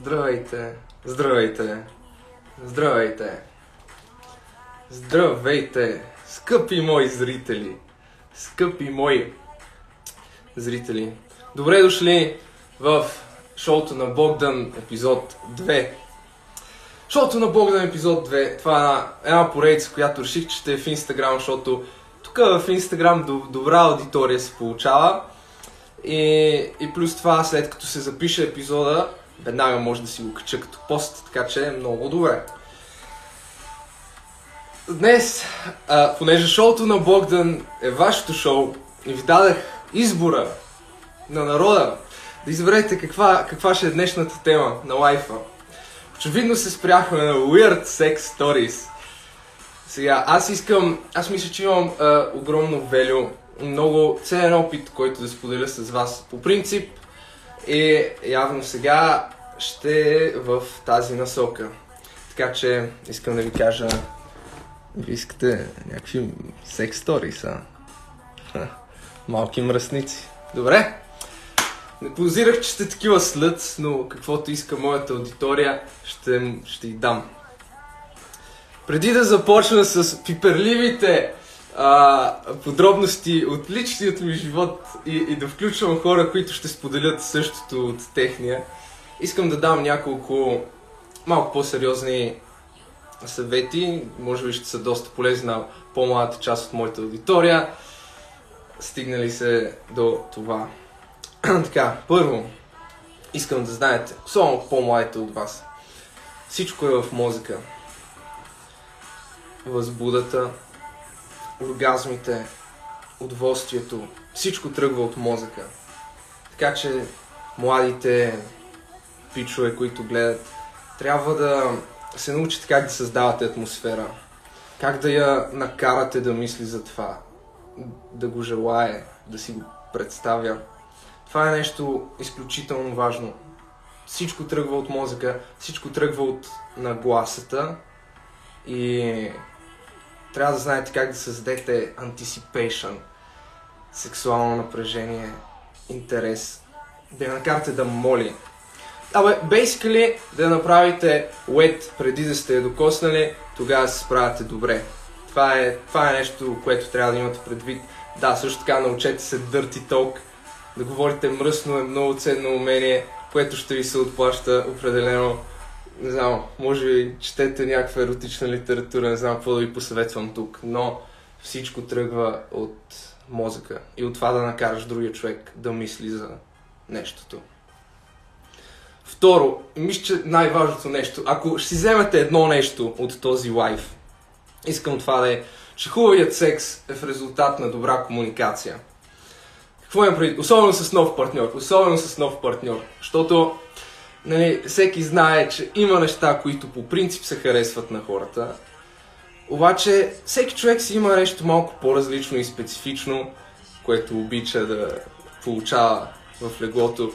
Здравейте, здравейте, здравейте, здравейте, скъпи мои зрители, скъпи мои зрители. Добре дошли в шоуто на Богдан, епизод 2. Шоуто на Богдан, епизод 2. Това е една, една поредица, която реших, че ще е в Инстаграм, защото тук в Инстаграм добра аудитория се получава. И, и плюс това, след като се запише епизода, веднага може да си го кача като пост, така че е много добре. Днес, а, понеже шоуто на Богдан е вашето шоу и ви дадах избора на народа да изберете каква, каква ще е днешната тема на лайфа. Очевидно се спряхме на Weird Sex Stories. Сега, аз искам, аз мисля, че имам а, огромно велю, много ценен опит, който да споделя с вас. По принцип, и явно сега ще е в тази насока. Така че искам да ви кажа, ви искате някакви секс стори са. Малки мръсници. Добре? Не позирах, че сте такива след, но каквото иска моята аудитория, ще, ще й дам. Преди да започна с пиперливите а, подробности от личният ми живот и, и да включвам хора, които ще споделят същото от техния, искам да дам няколко малко по-сериозни съвети. Може би ще са доста полезни на по-младата част от моята аудитория. Стигнали се до това. така, първо, искам да знаете, особено по-младите от вас, всичко е в мозъка. Възбудата, оргазмите, удоволствието, всичко тръгва от мозъка. Така че младите пичове, които гледат, трябва да се научите как да създавате атмосфера, как да я накарате да мисли за това, да го желае, да си го представя. Това е нещо изключително важно. Всичко тръгва от мозъка, всичко тръгва от нагласата и трябва да знаете как да създадете anticipation, сексуално напрежение, интерес, да я накарате да моли. Абе, basically, да направите wet преди да сте я докоснали, тогава се справяте добре. Това е, това е нещо, което трябва да имате предвид. Да, също така научете се дърти толк. Да говорите мръсно е много ценно умение, което ще ви се отплаща определено не знам, може би четете някаква еротична литература, не знам какво да ви посъветвам тук, но всичко тръгва от мозъка и от това да накараш другия човек да мисли за нещото. Второ, мисля, че най-важното нещо, ако ще си вземете едно нещо от този лайф, искам това да е, че хубавият секс е в резултат на добра комуникация. Какво имам преди? Особено с нов партньор. Особено с нов партньор. Защото нали, всеки знае, че има неща, които по принцип се харесват на хората. Обаче всеки човек си има нещо малко по-различно и специфично, което обича да получава в леглото.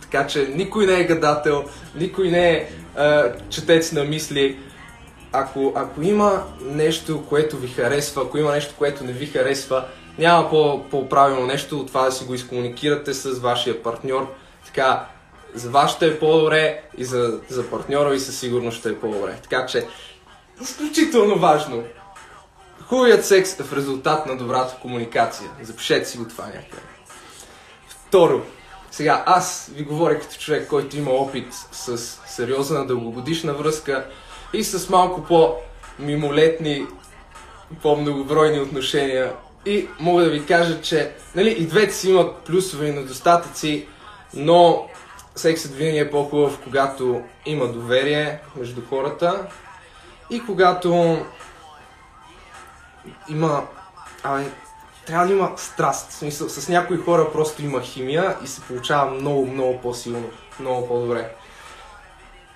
Така че никой не е гадател, никой не е а, четец на мисли. Ако, ако има нещо, което ви харесва, ако има нещо, което не ви харесва, няма по, по-правилно нещо от това да си го изкомуникирате с вашия партньор. Така, за вас ще е по-добре и за, за партньора ви със сигурност ще е по-добре. Така че, изключително важно. Хубавият секс е в резултат на добрата комуникация. Запишете си го това някъде. Второ, сега аз ви говоря като човек, който има опит с сериозна дългогодишна връзка и с малко по-мимолетни, по-многобройни отношения. И мога да ви кажа, че нали, и двете си имат плюсове и недостатъци, но сексът винаги е по-хубав, когато има доверие между хората и когато има... Абе, трябва да има страст. В смисъл, с някои хора просто има химия и се получава много, много по-силно, много по-добре.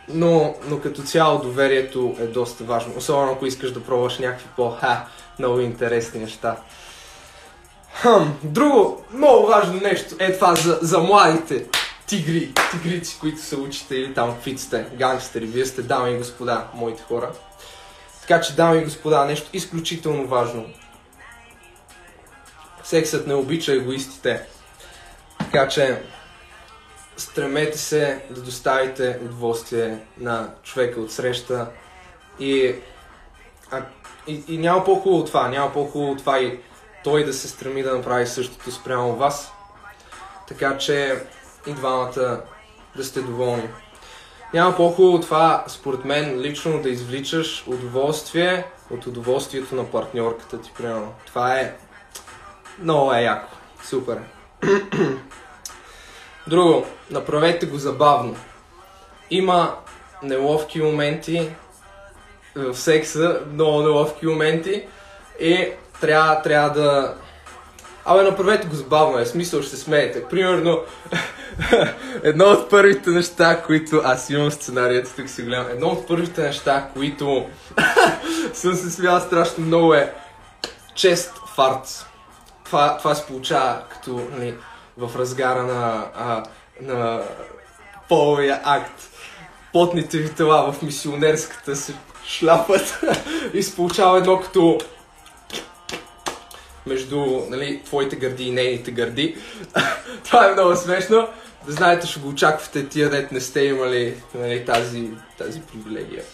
Но, но като цяло доверието е доста важно. Особено ако искаш да пробваш някакви по-ха, много интересни неща. Хъм, друго много важно нещо е това за, за младите тигри, тигрици, които се учите или там каквито сте, гангстери, вие сте дами и господа, моите хора. Така че, дами и господа, нещо изключително важно. Сексът не обича егоистите. Така че, стремете се да доставите удоволствие на човека от среща и, а, и, и няма по-хубаво от това, няма по-хубаво от това и той да се стреми да направи същото спрямо вас. Така че и двамата да сте доволни. Няма по-хубаво това, според мен, лично да извличаш удоволствие от удоволствието на партньорката ти, примерно. Това е много е яко. Супер. Друго, направете го забавно. Има неловки моменти в секса, много неловки моменти и трябва, трябва да... Абе, направете го забавно, е смисъл, ще се смеете. Примерно, едно от първите неща, които... Аз имам сценарията, тук си гледам. Едно от първите неща, които съм се смял страшно много е чест фарт. Това, това се получава като нали, в разгара на, а, на половия акт. Потните ви тела в мисионерската се шляпат и се получава едно като между нали, твоите гърди и нейните гърди. Това е много смешно. Да знаете, ще го очаквате тия дет не сте имали нали, тази, тази привилегия.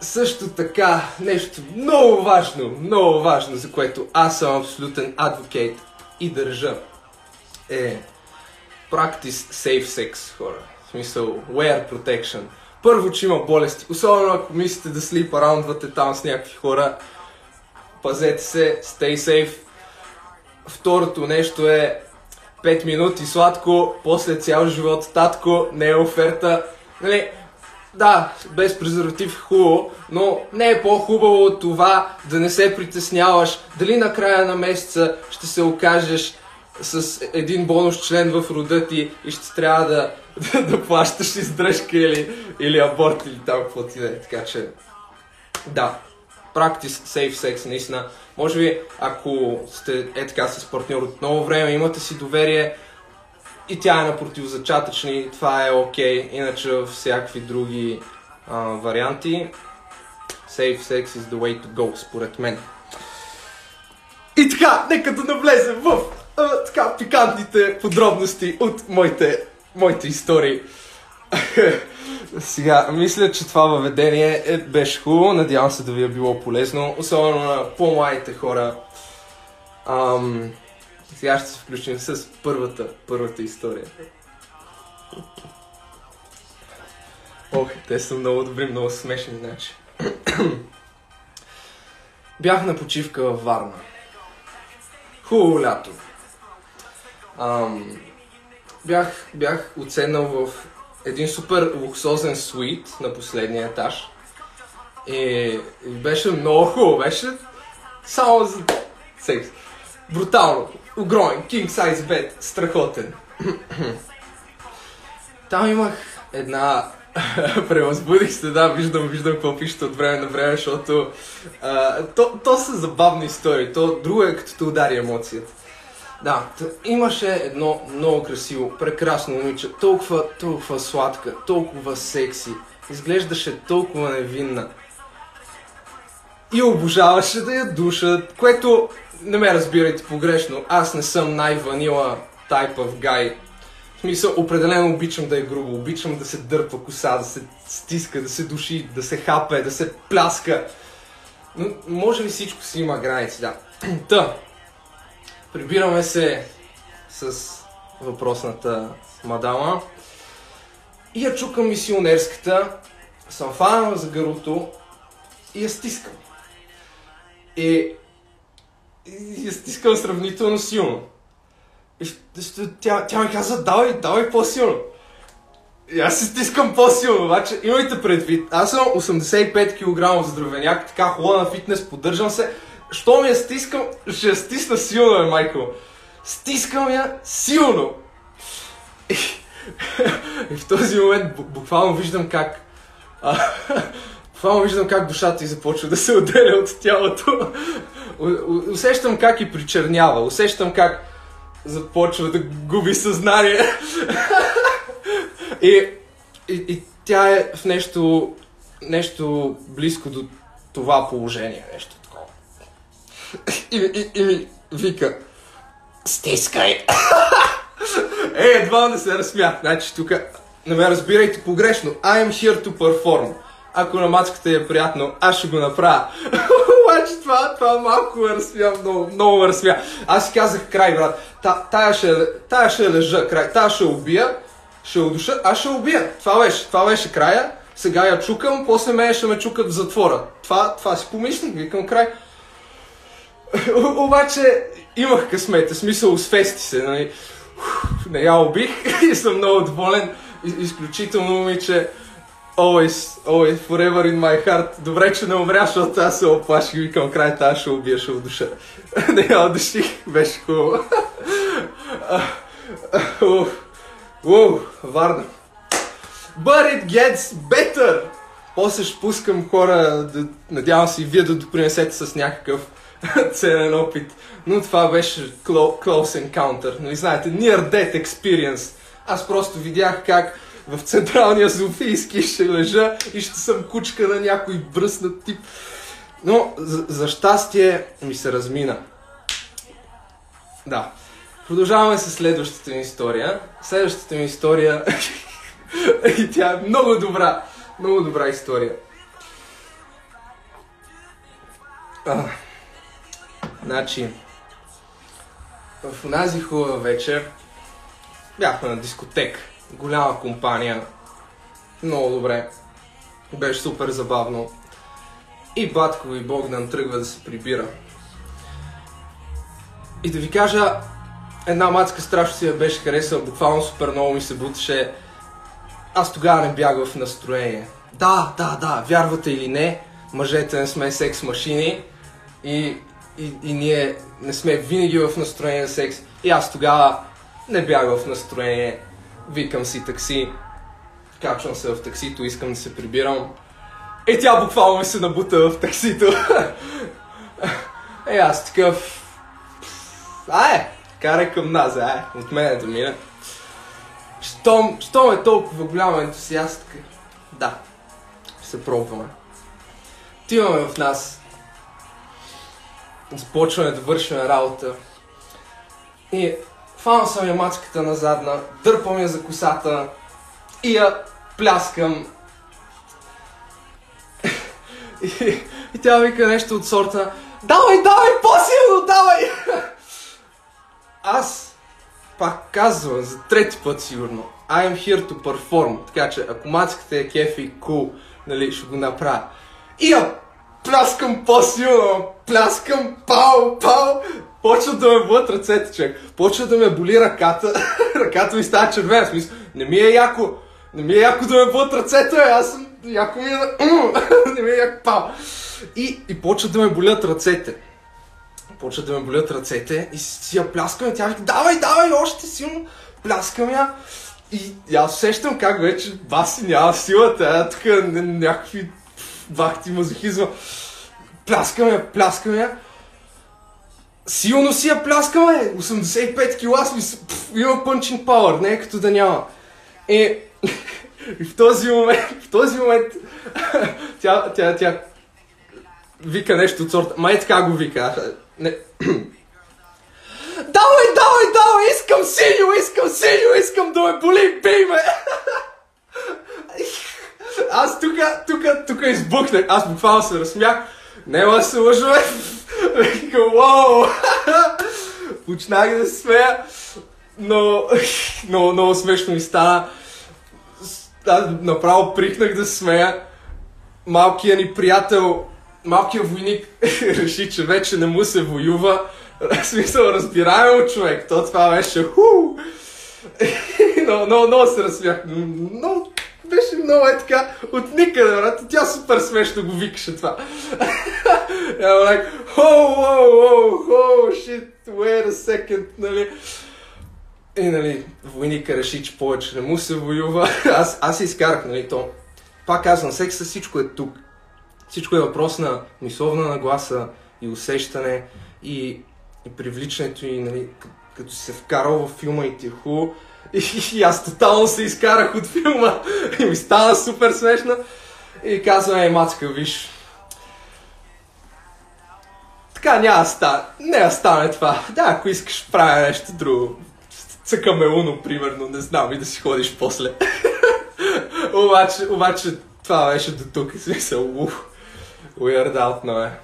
Също така, нещо много важно, много важно, за което аз съм абсолютен адвокейт и държа, е practice safe sex, хора. В смисъл, wear protection. Първо, че има болести. Особено ако мислите да sleep around там с някакви хора, пазете се, stay safe. Второто нещо е 5 минути сладко, после цял живот татко, не е оферта. Нали, да, без презерватив е хубаво, но не е по-хубаво от това да не се притесняваш дали на края на месеца ще се окажеш с един бонус член в рода ти и ще трябва да, да, да плащаш издръжка или, или аборт или там какво ти да е. Така че, да, practice safe sex, наистина. Може би, ако сте е така с партньор от много време, имате си доверие и тя е на противозачатъчни, това е окей. Okay. Иначе всякакви други а, варианти, safe sex is the way to go, според мен. И така, нека да навлезем в а, така пикантните подробности от моите, моите истории. Сега, мисля, че това въведение е, беше хубаво. Надявам се да ви е било полезно, особено на по-младите хора. Ам, сега ще се включим с първата, първата история. Ох, те са много добри, много смешни, значи. Бях на почивка във Варна. Хубаво лято. Ам, бях, бях оценал в един супер луксозен суит на последния етаж. И, и беше много хубаво, беше само за секс. Брутално, огромен, king size bed, страхотен. Там имах една... Превъзбудих се, да, виждам, виждам какво пишете от време на време, защото а, то, то са забавни истории, то друго е като те удари емоцията. Да, имаше едно много красиво, прекрасно момиче, толкова, толкова сладка, толкова секси, изглеждаше толкова невинна. И обожаваше да я душат, което не ме разбирайте погрешно, аз не съм най-ванила type of guy. В смисъл, определено обичам да е грубо, обичам да се дърпа коса, да се стиска, да се души, да се хапе, да се пляска. Но може ли всичко си има граници, да. Та, Прибираме се с въпросната мадама и я чукам мисионерската, съм фанал за гърлото и я стискам. И, и я стискам сравнително силно. И тя, тя ми каза, давай, давай по-силно. И аз се стискам по-силно, обаче имайте предвид, аз съм 85 кг здравеняк, така хода на фитнес, поддържам се, що ми я стискам, ще я стисна силно, е, майко. Стискам я силно. И, и в този момент буквално виждам как а, буквално виждам как душата й започва да се отделя от тялото. Усещам как и причернява. Усещам как започва да губи съзнание. и, и, и тя е в нещо, нещо близко до това положение. Нещо и, и, и ми вика, стискай. Е, едва не се разсмях. Значи тук не ме разбирайте погрешно. I am here to perform. Ако на мацката е приятно, аз ще го направя. Обаче това, това малко ме разсмя, много, много ме разсмя. Аз си казах край, брат. Та, тая, ще, тая ще лежа край, тая ще убия, ще удуша, аз ще убия. Това беше, това беше края. Сега я чукам, после мене ще ме чукат в затвора. Това, това си помислих, викам край. Обаче имах късмет, смисъл свести се, нали. Не я убих и съм много доволен. Изключително момиче. Always, always, forever in my heart. Добре, че не умря, защото аз се оплаших и викам край, тази ще убия, ще душа. не я удуших, беше хубаво. Ууу, Варна. But it gets better! После ще пускам хора, надявам се и вие да допринесете с някакъв ценен опит. Но това беше close encounter. Нали знаете, near death experience. Аз просто видях как в централния Софийски ще лежа и ще съм кучка на някой бръснат тип. Но за, за щастие ми се размина. Да. Продължаваме с следващата ми история. Следващата ми история и тя е много добра. Много добра история. Значи, в онази хубава вечер бяхме на дискотека голяма компания. Много добре. Беше супер забавно. И Батко и Богдан тръгва да се прибира. И да ви кажа, една мацка страшно си я беше харесала, буквално супер много ми се буташе. Аз тогава не бях в настроение. Да, да, да, вярвате или не, мъжете не сме секс машини и, и, и ние не сме винаги в настроение за секс. И аз тогава не бях в настроение викам си такси, качвам се в таксито, искам да се прибирам. Е, тя буквално ми се набута в таксито. е, аз такъв... Ае, карай към нас, ае, от мене да мине. Щом, щом е толкова голяма ентусиастка, да, се пробваме. Отиваме в нас, започваме да вършим работа. И Фана съм я мачката на задна, дърпам я за косата и я пляскам. и, и тя вика нещо от сорта Давай, давай, по-силно, давай! Аз пак казвам за трети път сигурно. I am here to perform. Така че ако мацката е кефи cool, нали, ще го направя. И я пляскам по-силно, пляскам, пау, пау, почва да ме бъдат ръцете, човек. Почва да ме боли ръката. ръката ми става червена. Смисъл, не ми е яко. Не ми е яко да ме бъдат ръцете, аз съм яко ми е не ми е яко пал. И, и почва да ме болят ръцете. Почва да ме болят ръцете и си я пляскам и тя вика, давай, давай, още силно. Пляскам я. И аз усещам как вече баси няма силата, тук някакви вахти мазохизма. Пляскам я, пляскам я. Силно си я пляскаме! 85 кила сме, има пънчин пауър, не е като да няма. И, и в този момент, в този момент, тя, тя, тя вика нещо от сорта. Май така го вика. Не. Давай, давай, давай, искам синьо, искам синьо, искам да ме боли, бей ме! Аз тук, тук, тук избухнах, аз буквално се разсмях. Нема се лъжове. Викам, вау! Почнах да се смея, но много, много смешно ми стана. Аз направо прихнах да се смея. Малкият ни приятел, малкият войник реши, че вече не му се воюва. В смисъл, разбираемо човек. То това беше ху! Но, но, много се разсмях. Но беше много е така от никъде, брат. Тя супер смешно го викаше това. I'm like, oh, oh, oh, oh, shit, wait a second, нали. И, нали, войника реши, че повече не му се воюва. Аз, аз изкарах, нали, то. Пак казвам, секса всичко е тук. Всичко е въпрос на мисловна нагласа и усещане и, и привличането и, нали, като се вкарал в филма и ти е хубаво и, и аз тотално се изкарах от филма и ми стана супер смешно. И казвам, ей, мацка, виж, така няма да. Не да стане това. Да, ако искаш, правя нещо друго. цъкаме уно, примерно, не знам, и да си ходиш после. обаче, обаче, това беше до тук, смисъл, ух, weird out, но е.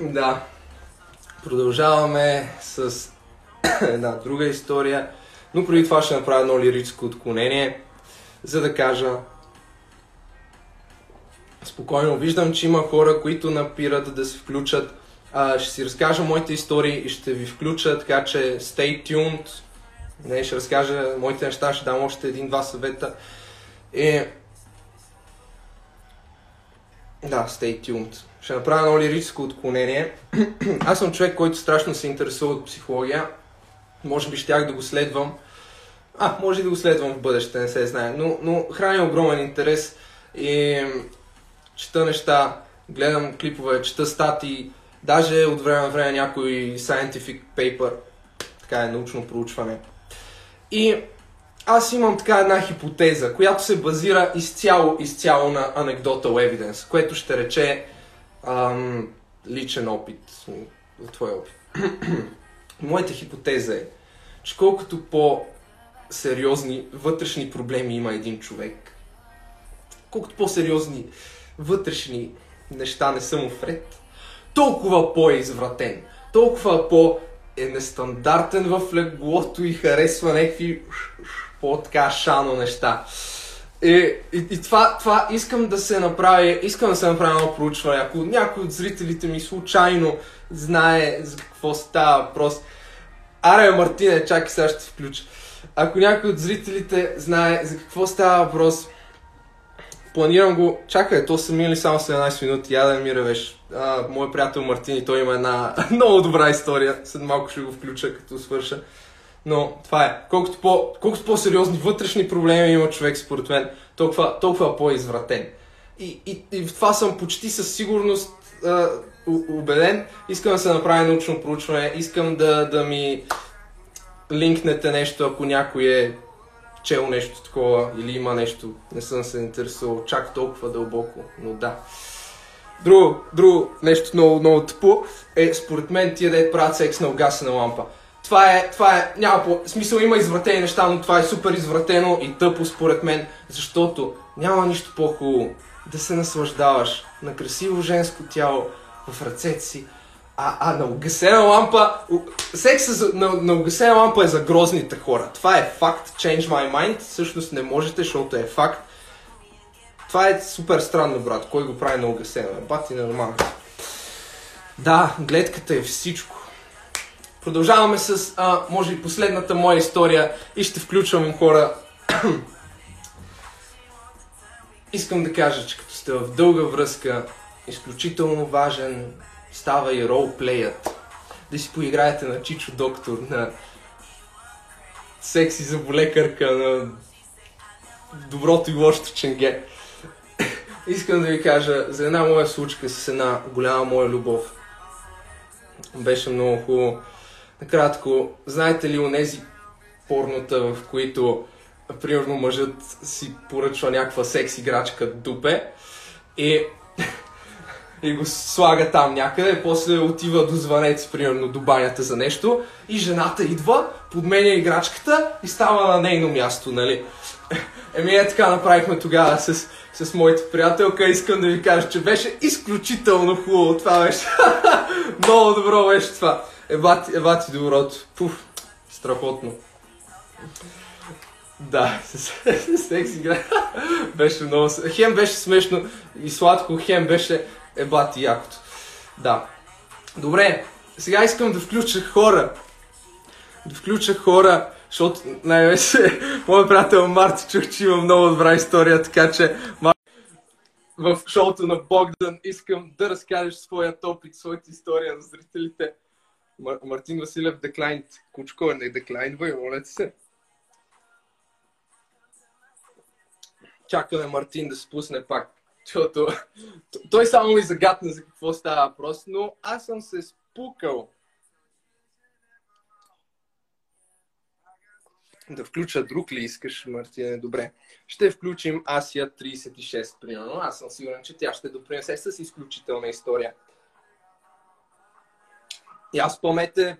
да. Продължаваме с една друга история, но преди това ще направя едно лирическо отклонение, за да кажа спокойно. Виждам, че има хора, които напират да се включат. А, ще си разкажа моите истории и ще ви включа, така че stay tuned. Не, ще разкажа моите неща, ще дам още един-два съвета. И... Да, stay tuned. Ще направя едно лирическо отклонение. Аз съм човек, който страшно се интересува от психология. Може би щях да го следвам. А, може да го следвам в бъдеще, не се знае. Но, но храня огромен интерес и чета неща, гледам клипове, чета статии, даже от време на време някой scientific paper, така е научно проучване. И аз имам така една хипотеза, която се базира изцяло, изцяло на anecdotal evidence, което ще рече ам, личен опит, твой опит. Моята хипотеза е, че колкото по-сериозни вътрешни проблеми има един човек, колкото по-сериозни вътрешни неща не са му вред, толкова по-извратен, толкова по- е нестандартен в леглото и харесва някакви по-така шано неща. И, и, и това, това искам да се направи, искам да се направи едно проучване. Ако някой от зрителите ми случайно знае за какво става въпрос, Аре, Мартине, чакай сега ще включа. Ако някой от зрителите знае за какво става въпрос, планирам го. Чакай, то са минали само 17 минути. Я да ми ревеш. Моят приятел Мартини, той има една много добра история. След малко ще го включа, като свърша. Но това е. Колкото, по, колкото по-сериозни вътрешни проблеми има човек, според мен, толкова, толкова по-извратен. И, и, и в това съм почти със сигурност а, убеден. Искам да се направи научно проучване. Искам да, да ми линкнете нещо, ако някой е чел нещо такова или има нещо, не съм се интересувал чак толкова дълбоко, но да. Друго, друго нещо много, много тъпо е, според мен, тия да правят секс на угасена лампа. Това е, това е, няма по... смисъл има извратени неща, но това е супер извратено и тъпо според мен, защото няма нищо по-хубаво да се наслаждаваш на красиво женско тяло в ръцете си, а, а на угасена лампа, секса на, на угасена лампа е за грозните хора. Това е факт, change my mind, всъщност не можете, защото е факт. Това е супер странно, брат, кой го прави на угасена, бати нормално. Да, гледката е всичко. Продължаваме с, а, може би, последната моя история и ще включвам хора. Искам да кажа, че като сте в дълга връзка, изключително важен става и ролплеят. Да си поиграете на Чичо Доктор, на секси заболекарка, на доброто и лошото ченге. Искам да ви кажа за една моя случка с една голяма моя любов. Беше много хубаво. Накратко, знаете ли онези порнота, в които примерно мъжът си поръчва някаква секс играчка дупе и и го слага там някъде, после отива до звънец, примерно до банята за нещо и жената идва, подменя играчката и става на нейно място, нали? Еми е така направихме тогава с, с моята приятелка. Искам да ви кажа, че беше изключително хубаво. Това беше много добро беше това. Еба ти, еба ти доброто. Пуф, страхотно. Да, секс игра. беше много... Хем беше смешно и сладко, хем беше е бати якото. Да. Добре, сега искам да включа хора. Да включа хора, защото най-вече моят приятел Марти чух, че има много добра история, така че в шоуто на Богдан искам да разкажеш своят опит, своята история на зрителите. Мар- Мартин Василев деклайн, кучко не деклайнва, моля ти се. Чакаме Мартин да спусне пак защото той само ми загадна за какво става въпрос, но аз съм се спукал. Да включа друг ли искаш, Мартине? Добре. Ще включим Асия 36, примерно. Аз съм сигурен, че тя ще допринесе с изключителна история. И аз помете,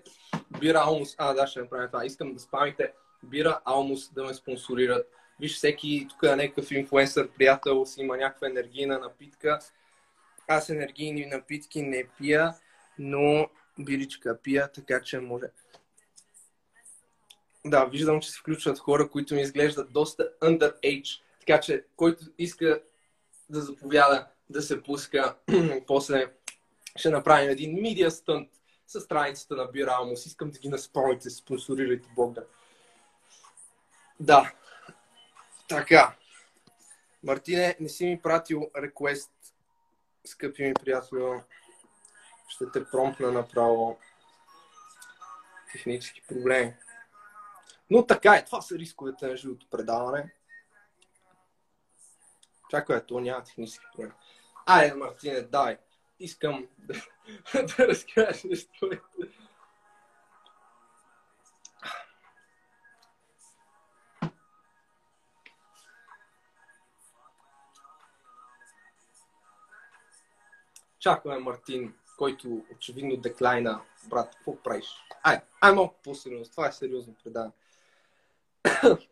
Бира Алмус, а да, ще направя това. Искам да спамите Бира Алмус да ме спонсорират. Виж, всеки тук е някакъв инфлуенсър, приятел си има някаква енергийна напитка. Аз енергийни напитки не пия, но биричка пия, така че може. Да, виждам, че се включват хора, които ми изглеждат доста underage. Така че, който иска да заповяда да се пуска, после ще направим един media stunt с страницата на Биралмус. Искам да ги наспомните, спонсорирайте Богдан. Да. Така. Мартине, не си ми пратил реквест, скъпи ми приятел. Ще те промпна направо. Технически проблеми. Но така е, това са рисковете на живото предаване. Чакай, то няма технически проблем. Айде, Мартине, дай. Искам да, да разкажеш нещо. Чакаме Мартин, който очевидно деклайна. Брат, какво правиш? Ай, ай малко по-сериозно. Това е сериозно предаване.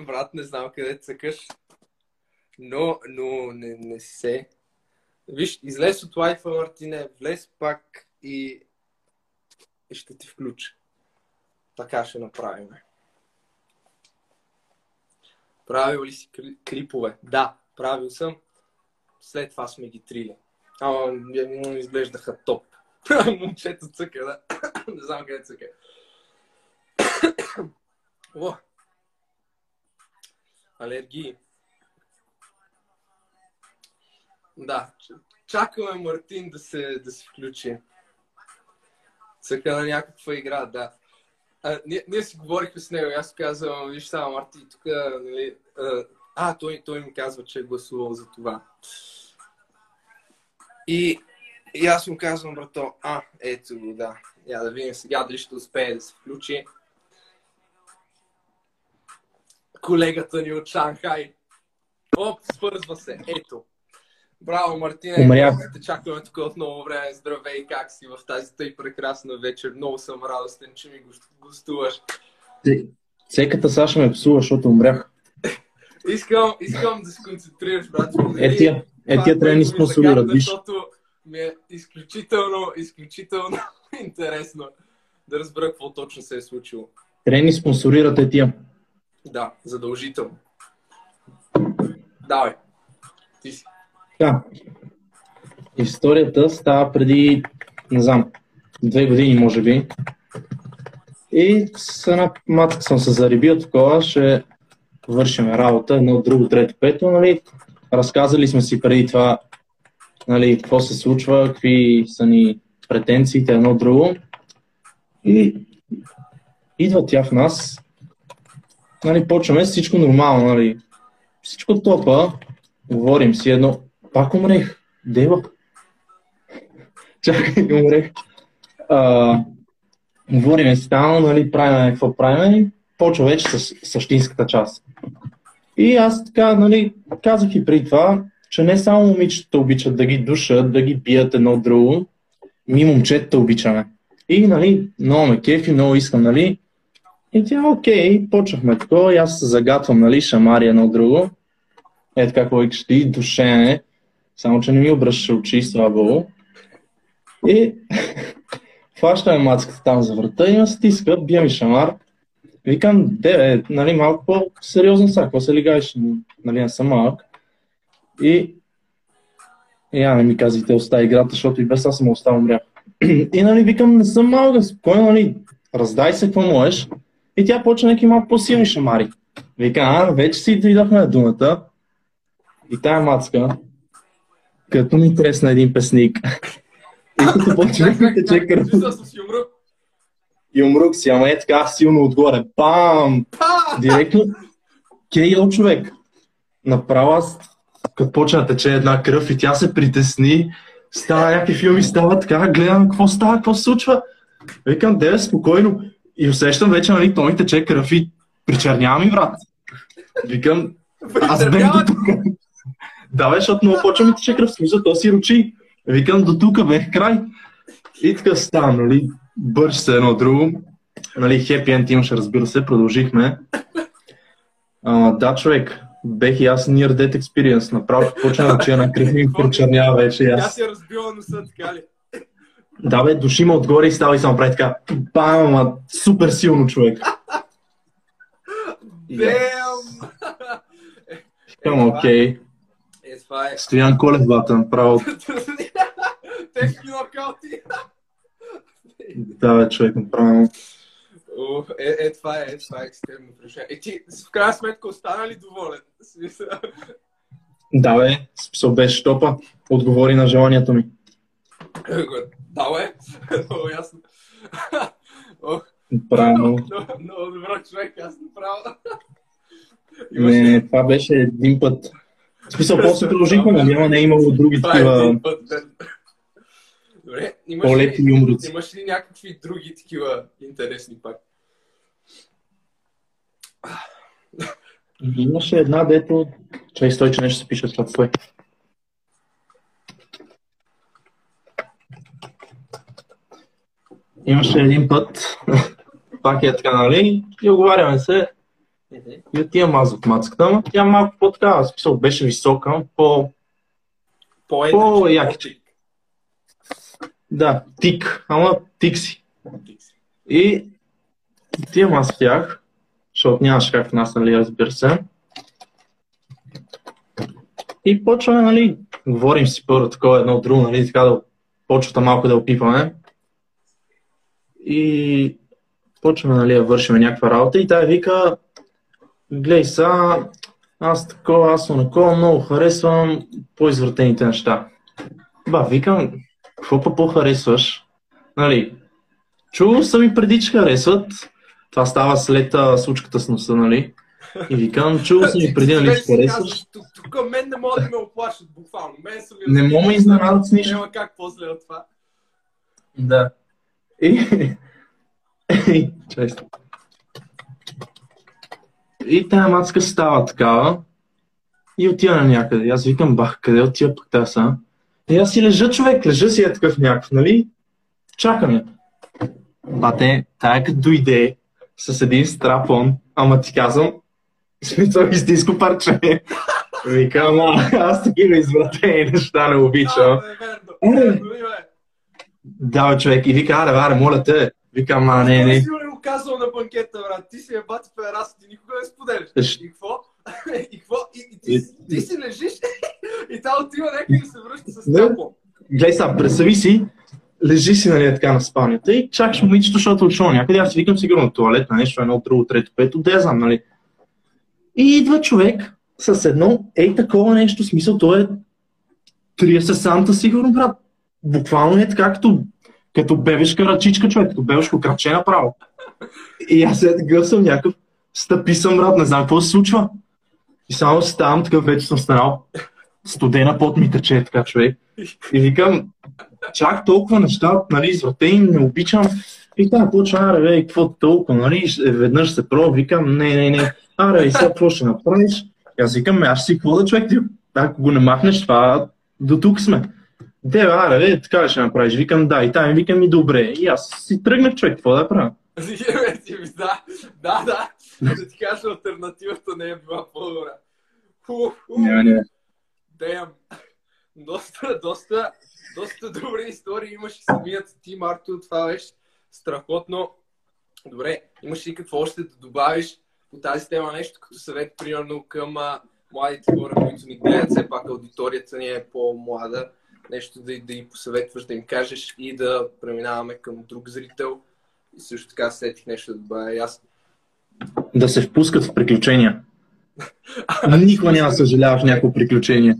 Брат, не знам къде цъкаш, но, но не, не се. Виж, излез от лайфа, Мартине, влез пак и, ще ти включа. Така ще направим. Правил ли си клипове? Да, правил съм. След това сме ги трили. Ама изглеждаха топ. Момчето цъка, да. не знам къде цъка. Алергии. Да, чакаме Мартин да се, да се включи. Цъка на някаква игра, да. А, ние, ние си говорихме с него, аз казвам, виж само, Марти, тук, нали, а, а, той, той ми казва, че е гласувал за това. И, и аз му казвам, брато, а, ето го, да. Я да видим сега дали ще успее да се включи колегата ни от Шанхай. Оп, свързва се. Ето. Браво, Мартине. Умрях. Те чакаме тук от много време. Здравей, как си в тази тъй прекрасна вечер. Много съм радостен, че ми гостуваш. Цеката Саша ме псува, защото умрях. Искам, искам да се концентрираш, брат. Е, тия, е, тия трябва да ни спонсорират, виж. Защото ми е изключително, изключително интересно да разбера какво точно се е случило. Трябва да ни спонсорират е тия. Да, задължително. Давай. Ти си. Да. Историята става преди, не знам, две години, може би. И с една матка съм се заребил такова, ще вършим работа, едно, друго, трето, пето, нали. Разказали сме си преди това, нали, какво се случва, какви са ни претенциите, едно, друго. И идва тя в нас, нали, почваме всичко нормално, нали. Всичко топа, говорим си едно, пак умрех, дева. Чакай, умрех. А, говориме там, нали, правим какво правим и почва вече с същинската част. И аз така, нали, казах и преди това, че не само момичетата обичат да ги душат, да ги бият едно друго, ми момчетата обичаме. И, нали, много ме кефи, много искам, нали, и тя, окей, почнахме такова, и аз загатвам, нали, шамари едно друго. Е така, какво викаш ти, душене. Само, че не ми обръщаше очи, слава богу. И фащаме мацката там за врата и ме стиска, бия ми шамар. Викам, де, нали, малко по-сериозно са, какво се лигаеш, нали, не съм малък. И, я не ми казвайте, остави играта, защото и без аз съм оставил умрях. И, нали, викам, не съм малък, спокойно, нали, раздай се, какво можеш. И тя почна някакви малко по-силни шамари. Вика, а, вече си дойдохме на думата. И тая мацка, като ми тресна един песник, и като почна да тече кръв. И умрук си, ама е така силно отгоре. Пам! Директно кейл човек. Направо аз, като почна да тече една кръв и тя се притесни, става някакви филми, става така, гледам какво става, какво се случва. Викам, деве, спокойно. И усещам вече, нали, то ми тече кръв и причернява ми, брат. Викам, аз бях до тук. Да, бе, защото много почва ми тече кръв, смисъл, то си ручи. Викам, до тук бех край. И така става, нали, бърж се едно друго. Нали, хепи енд имаше, разбира се, продължихме. А, да, човек, бех и аз near death experience. Направо почна да уча на кръв ми прочернява вече. и Тя Аз... си е разбила носа, така ли? Да, бе, души ме отгоре и става и само прави така. Бам, ама супер силно човек. Дем! Към, окей. Е, това е. Стоян Колев, бата, направо. Тежки нокаути. Да, бе, човек, направо. О, Е, е, това е, е, това е екстремно преживение. Е, ти в крайна сметка остана ли доволен? Да, бе, смисъл беше топа. Отговори на желанието ми. Да, бе. Много ясно. Правилно. много, добър човек, аз направо. Не, това беше един път. В смисъл, после продължихме, но няма не е имало други е такива. Добре, имаш ли, юмруци. имаш ли някакви други такива интересни пак? Имаше една, дето... Чай, стой, че нещо се пише след стой. Имаше един път, пак е така, нали, и оговаряме се, и отивам аз от мацката, ама тя малко по-така, смисъл беше висока, по... По-едър. По-яки. Да, тик, ама тик си. И отивам аз в тях, защото нямаше как в нас, нали, разбира се. И почваме, нали, говорим си първо такова едно от друго, нали, така да почвата малко да опипаме. И почваме, нали, да вършим някаква работа и тя вика, глей са, аз такова, аз онакова, много харесвам по-извратените неща. Ба, викам, какво па по-харесваш? Нали, чувал съм и преди, че харесват. Това става след а, случката с носа, нали? И викам, чувал съм и преди, нали, че харесваш. Тук, мен не могат да ме оплашат, буквално. Мен са ми... Не мога ме изненадат с нищо. Няма как после от това. Да. И... и... И тая мацка става такава и отива на някъде. Аз викам, бах, къде отива пък тази са? И аз си лежа човек, лежа си е такъв някакъв, нали? Чакам я. Бате, тая като дойде с един страпон, ама ти казвам, смисъл истинско парче. Викам, а, аз такива извратени неща не обичам. Е. Да, бе, човек. И вика, аре, аре, моля те. Викам, а, не, не. Го на банкета, брат. Ти си е бати педерас, ти никога не споделяш. И какво? И какво? И, и ти, ти си лежиш и та отива някъде и се връща с тъпо. Гледай сега, представи си, лежи си, нали, така на спалнята и чакаш момичето, защото отшъл някъде. Аз си викам сигурно на туалет, на нещо, едно, друго, трето, пето, де знам, нали. И идва човек с едно, ей такова нещо, смисъл, то е 30 санта сигурно, брат. Буквално е така, като, като бебешка ръчичка, човек, като бебешко краче направо. И аз е такъв съм някакъв, стъпи съм, брат, не знам какво се случва. И само ставам, такъв вече съм станал. Студена пот ми тече, така човек. И викам, чак толкова неща, нали, извратени, не обичам. И така, почва, аре, бе, какво толкова, нали, ще- веднъж се пробва, викам, не, не, не, аре, и сега какво ще направиш? И аз викам, «Ме, аз си какво да човек, ти, ако го не махнеш, това до тук сме. Де, аре, бе, така ще направиш? Викам, да, и там викам и добре. И аз си тръгнах човек, какво да правя? Да, да, да. Да ти кажа, альтернативата не е била по-добра. Не, не. Damn. Доста, доста, доста добри истории имаш и самият ти, Марто. Това беше страхотно. Добре, имаш ли какво още да добавиш по тази тема нещо, като съвет, примерно, към а, младите хора, които ни гледат, все пак аудиторията ни е по-млада, нещо да, да им посъветваш, да им кажеш и да преминаваме към друг зрител. И също така сетих нещо да добавя и аз. Да се впускат в приключения. Никога няма да съжаляваш някакво приключение.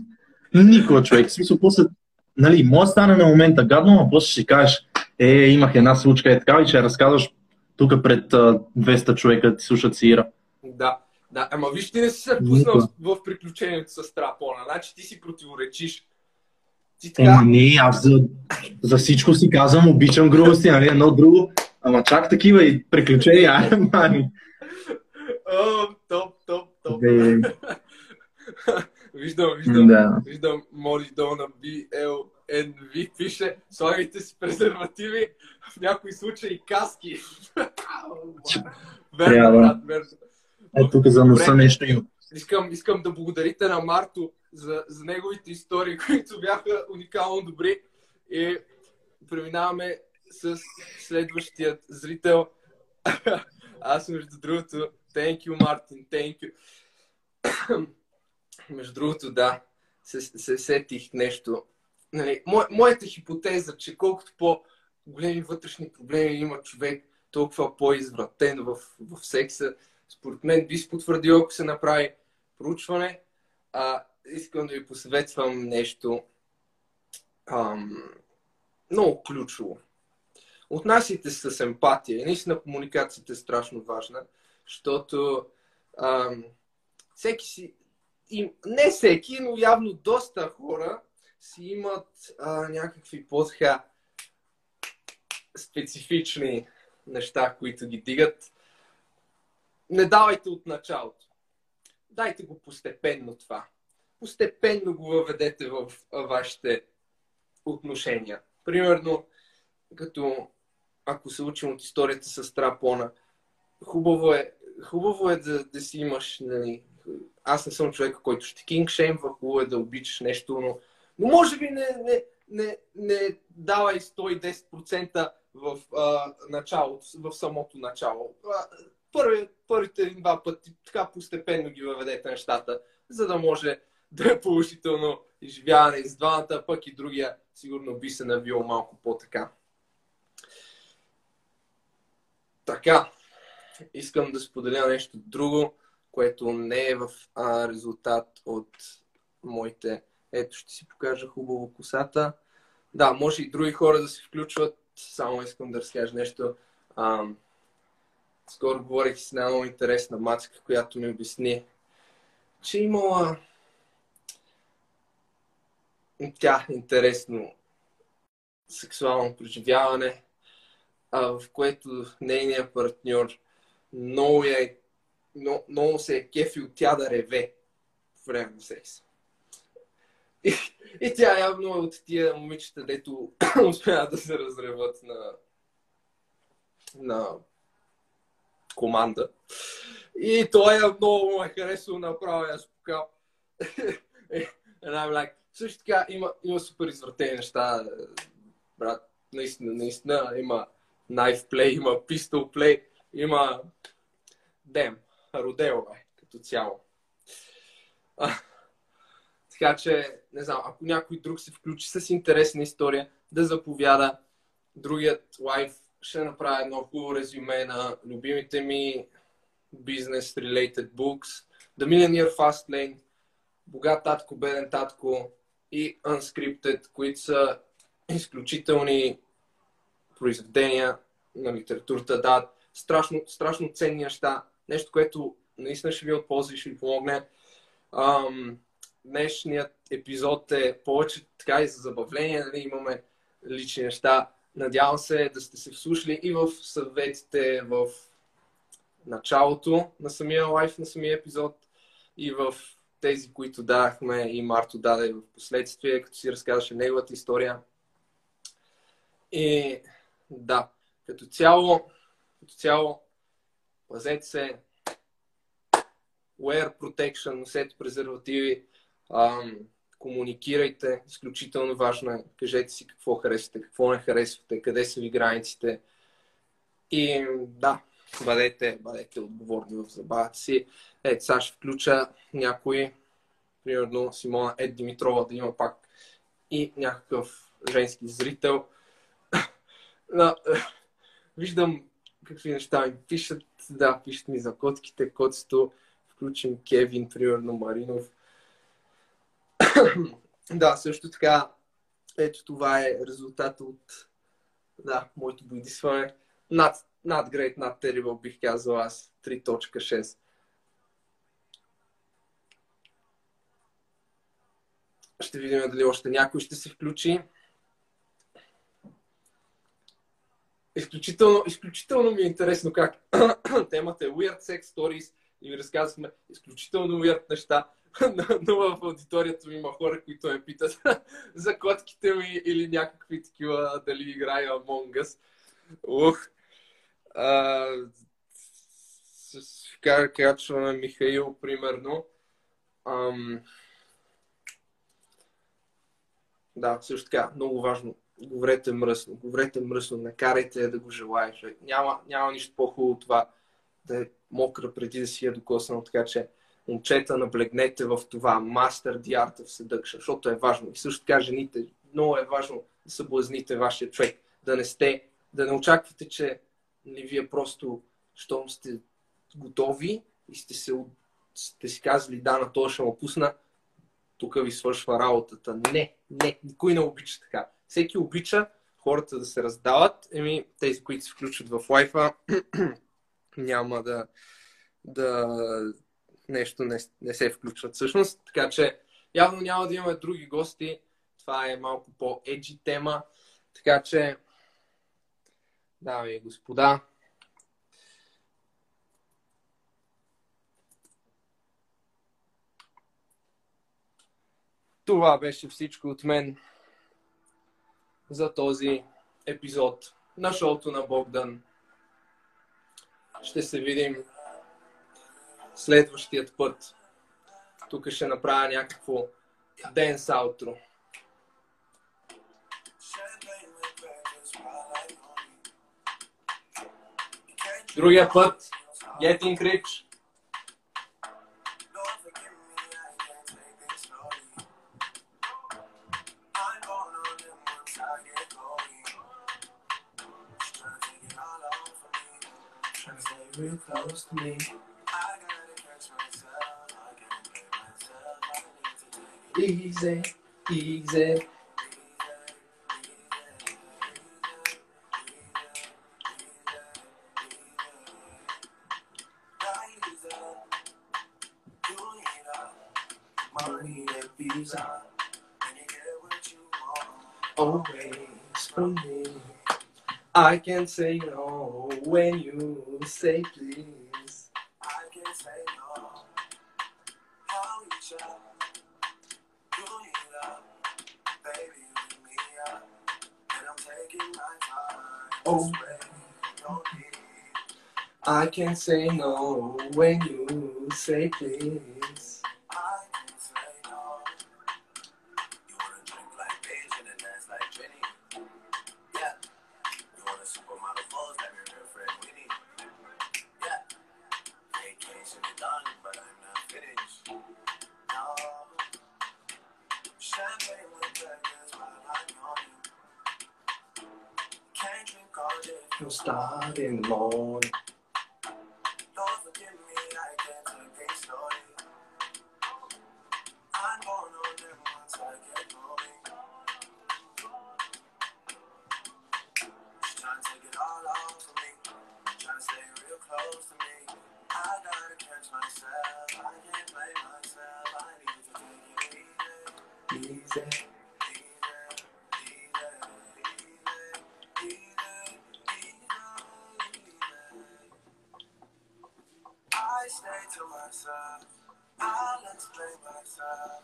Никога, човек. В смисъл, после, нали, може да стане на момента гадно, но после ще кажеш, е, имах една случка е така и ще разказваш тук пред а, 200 човека ти слушат си Ира. Да, да, ама виж, ти не си се пуснал Никога. в приключението с трапона, значи ти си противоречиш. Ти Ема така, не, аз за, за всичко си казвам, обичам грубости, нали, едно друго. Ама чак такива и приключения, ай, мани. О, топ, топ, топ. Де, виждам, виждам, Да. виждам, Моли долу на BL NV пише, слагайте си презервативи, в някои случаи каски. верно, брат, верно. Е, тук за носа нещо има. Искам, искам да благодарите на Марто за, за неговите истории, които бяха уникално добри. И преминаваме с следващият зрител. Аз, между другото, thank you, Мартин, thank you. между другото, да, се, се сетих нещо. Нали, мо, моята хипотеза, че колкото по-големи вътрешни проблеми има човек, толкова по-извратен в, в секса, според мен би се потвърдил, ако се направи проучване. А, искам да ви посъветвам нещо ам, много ключово. Отнасяйте се с емпатия. И наистина комуникацията е страшно важна, защото ам, всеки си, и, не всеки, но явно доста хора си имат а, някакви по-така специфични неща, които ги дигат. Не давайте от началото. Дайте го постепенно това. Постепенно го въведете в вашите отношения. Примерно, като ако се учим от историята с Трапона, хубаво е, хубаво е да, да си имаш, нали, аз не съм човек, който ще кингшеймва, хубаво е да обичаш нещо, но, но може би не, не, не, не давай 110% в а, началото, в самото начало. Първи, първите два пъти така постепенно ги въведете нещата, за да може да е положително изживяване с двамата, пък и другия сигурно би се навил малко по-така. Така, искам да споделя нещо друго, което не е в а, резултат от моите... Ето, ще си покажа хубаво косата. Да, може и други хора да се включват. Само искам да разкажа нещо. А, скоро говорих с една много интересна мацка, която ми обясни, че имала тя интересно сексуално преживяване, а, в което нейният партньор много, е, много, много се е кефил тя да реве по време на секс. И, и тя явно е от тия момичета, дето успяват да се разреват на, на команда. И той е много му е харесал направо, аз покал. Like, също така има, има супер извратени неща, брат. Наистина, наистина има knife play, има pistol play, има дем, родео, бе, като цяло. А, така че, не знам, ако някой друг се включи с интересна история, да заповяда. Другият лайф ще направя едно хубаво резюме на любимите ми business-related books. The Millionaire Fast Lane, Богат татко, беден татко и Unscripted, които са изключителни произведения на литературата. Да, страшно, страшно ценни неща. Нещо, което наистина ще ви от полза и ще ви помогне. Ам, днешният епизод е повече така и за забавление. Нали? Имаме лични неща. Надявам се да сте се вслушали и в съветите в началото на самия лайф, на самия епизод и в тези, които дадахме и Марто даде в последствие, като си разказваше неговата история. И да, като цяло, като цяло, пазете се, wear protection, носете презервативи, ам, комуникирайте, изключително важно е. Кажете си какво харесвате, какво не харесвате, къде са ви границите. И да, бъдете, бъдете отговорни в забавата си. Ето, сега ще включа някои, примерно Симона Ед Димитрова да има пак и някакъв женски зрител. Да, виждам какви неща ми пишат. Да, пишат ми за котките, котсто. Включим Кевин, примерно Маринов. да, също така, ето това е резултата от да, моето бойдисване. Над, над great, над terrible бих казал аз. 3.6. Ще видим дали още някой ще се включи. Изключително, изключително ми е интересно как темата е Weird Sex Stories и ви разказахме изключително weird неща. но в аудиторията ми има хора, които ме питат за котките ми или някакви такива, дали играя Among Us. Ух! А, качваме Михаил, примерно. Ам... Да, също така, много важно. Говорете мръсно, говорете мръсно, накарайте да го желаеш. Няма, няма нищо по-хубаво това да е мокра преди да си я докоснал, така че момчета наблегнете в това Master the Art of Seduction, защото е важно. И също така жените, много е важно да съблазните вашия човек, да не сте, да не очаквате, че не нали, вие просто, щом сте готови и сте, се, сте си казали да, на това ще му пусна, тук ви свършва работата. Не, не, никой не обича така. Всеки обича хората да се раздават. Еми, тези, които се включват в лайфа, няма да, да нещо не, не се включват всъщност. Така че явно няма да имаме други гости. Това е малко по-еджи тема. Така че, дами и господа, Това беше всичко от мен за този епизод на шоуто на Богдан. Ще се видим следващият път. Тук ще направя някакво денс аутро. Другия път, Getting Rich. To me. Easy, easy. Always from me. I can say no when you say please. I can say no. How you shall do it up, baby, with me up, and I'm taking my time. Oh, I can't say no when you say please. uh,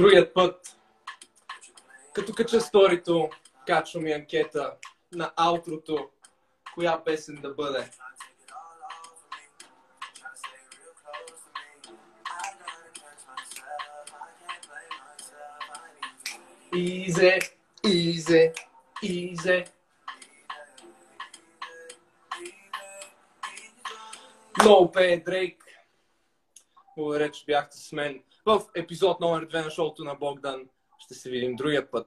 Другият път, като кача сторито, качвам и анкета на аутрото, коя песен да бъде. Easy, easy, easy. Много пее Дрейк. Благодаря, че бяхте с мен в епизод номер 2 на шоуто на Богдан. Ще се видим другия път.